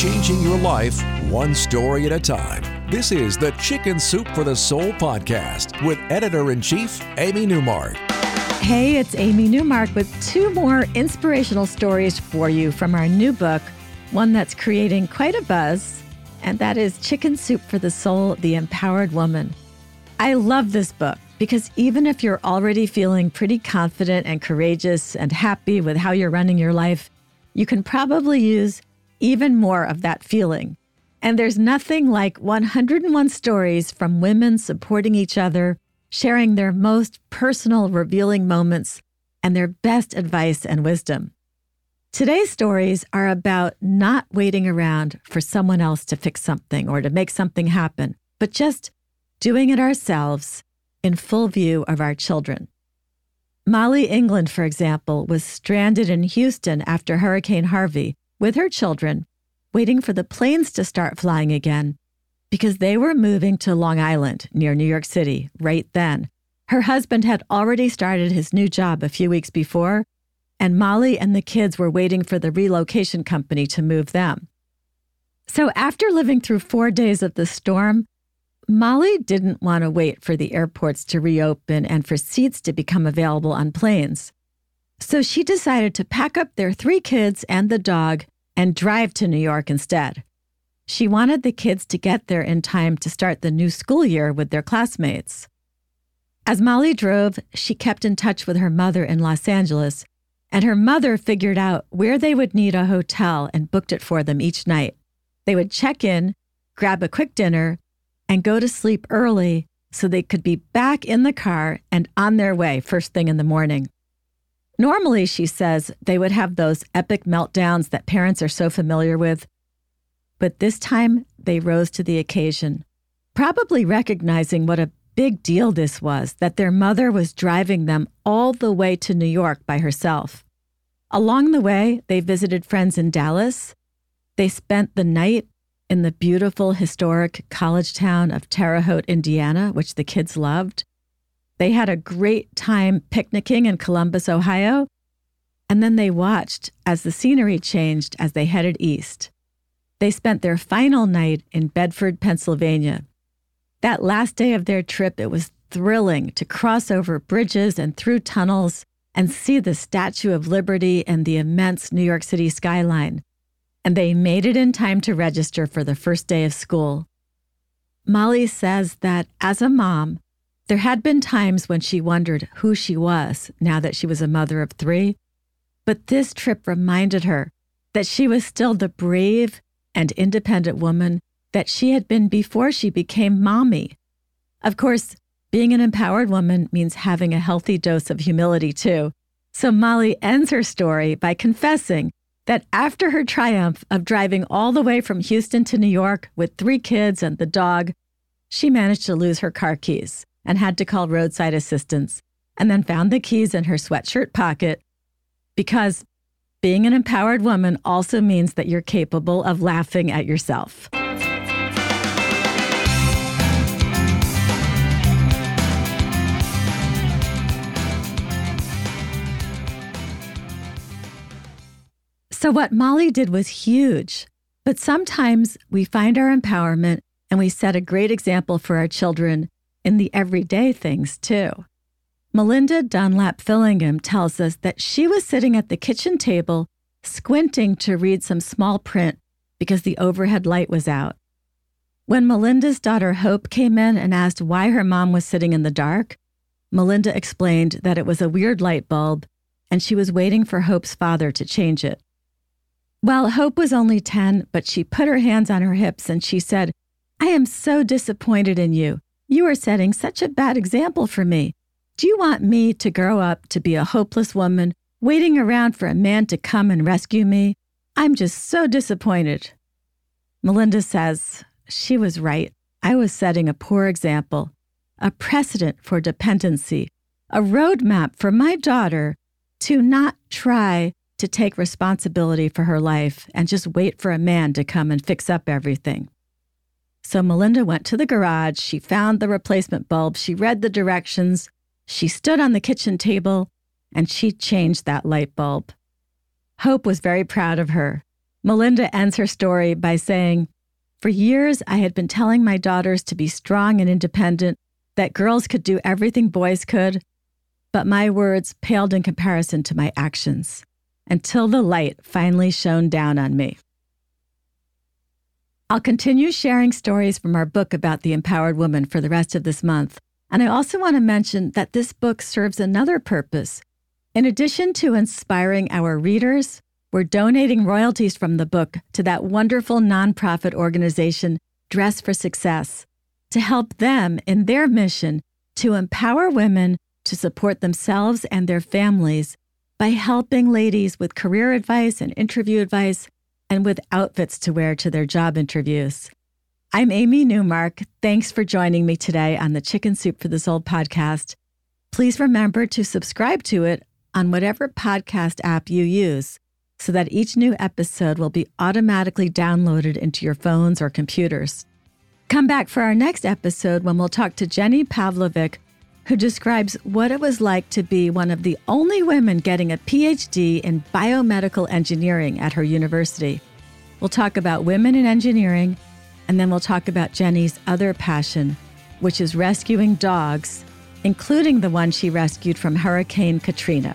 Changing your life one story at a time. This is the Chicken Soup for the Soul podcast with editor in chief, Amy Newmark. Hey, it's Amy Newmark with two more inspirational stories for you from our new book, one that's creating quite a buzz, and that is Chicken Soup for the Soul The Empowered Woman. I love this book because even if you're already feeling pretty confident and courageous and happy with how you're running your life, you can probably use even more of that feeling. And there's nothing like 101 stories from women supporting each other sharing their most personal, revealing moments and their best advice and wisdom. Today's stories are about not waiting around for someone else to fix something or to make something happen, but just doing it ourselves in full view of our children. Molly England, for example, was stranded in Houston after Hurricane Harvey with her children, waiting for the planes to start flying again because they were moving to Long Island near New York City right then. Her husband had already started his new job a few weeks before, and Molly and the kids were waiting for the relocation company to move them. So, after living through four days of the storm, Molly didn't want to wait for the airports to reopen and for seats to become available on planes. So she decided to pack up their three kids and the dog and drive to New York instead. She wanted the kids to get there in time to start the new school year with their classmates. As Molly drove, she kept in touch with her mother in Los Angeles, and her mother figured out where they would need a hotel and booked it for them each night. They would check in, grab a quick dinner, and go to sleep early so they could be back in the car and on their way first thing in the morning. Normally, she says, they would have those epic meltdowns that parents are so familiar with but this time they rose to the occasion, probably recognizing what a big deal this was that their mother was driving them all the way to New York by herself. Along the way, they visited friends in Dallas. They spent the night in the beautiful historic college town of Terre Haute, Indiana, which the kids loved. They had a great time picnicking in Columbus, Ohio. And then they watched as the scenery changed as they headed east. They spent their final night in Bedford, Pennsylvania. That last day of their trip, it was thrilling to cross over bridges and through tunnels and see the Statue of Liberty and the immense New York City skyline. And they made it in time to register for the first day of school. Molly says that as a mom, there had been times when she wondered who she was now that she was a mother of three. But this trip reminded her that she was still the brave, and independent woman that she had been before she became mommy. Of course, being an empowered woman means having a healthy dose of humility too. So Molly ends her story by confessing that after her triumph of driving all the way from Houston to New York with three kids and the dog, she managed to lose her car keys and had to call roadside assistance, and then found the keys in her sweatshirt pocket because being an empowered woman also means that you're capable of laughing at yourself. So, what Molly did was huge. But sometimes we find our empowerment and we set a great example for our children in the everyday things too. Melinda Dunlap Fillingham tells us that she was sitting at the kitchen table, squinting to read some small print because the overhead light was out. When Melinda's daughter Hope came in and asked why her mom was sitting in the dark, Melinda explained that it was a weird light bulb and she was waiting for Hope's father to change it. Well, Hope was only 10, but she put her hands on her hips and she said, I am so disappointed in you. You are setting such a bad example for me. Do you want me to grow up to be a hopeless woman, waiting around for a man to come and rescue me? I'm just so disappointed. Melinda says she was right. I was setting a poor example, a precedent for dependency, a roadmap for my daughter to not try to take responsibility for her life and just wait for a man to come and fix up everything. So Melinda went to the garage. She found the replacement bulb. She read the directions. She stood on the kitchen table and she changed that light bulb. Hope was very proud of her. Melinda ends her story by saying, For years, I had been telling my daughters to be strong and independent, that girls could do everything boys could, but my words paled in comparison to my actions until the light finally shone down on me. I'll continue sharing stories from our book about the empowered woman for the rest of this month. And I also want to mention that this book serves another purpose. In addition to inspiring our readers, we're donating royalties from the book to that wonderful nonprofit organization, Dress for Success, to help them in their mission to empower women to support themselves and their families by helping ladies with career advice and interview advice and with outfits to wear to their job interviews. I'm Amy Newmark. Thanks for joining me today on the Chicken Soup for the Soul podcast. Please remember to subscribe to it on whatever podcast app you use so that each new episode will be automatically downloaded into your phones or computers. Come back for our next episode when we'll talk to Jenny Pavlovic who describes what it was like to be one of the only women getting a PhD in biomedical engineering at her university. We'll talk about women in engineering, and then we'll talk about Jenny's other passion, which is rescuing dogs, including the one she rescued from Hurricane Katrina.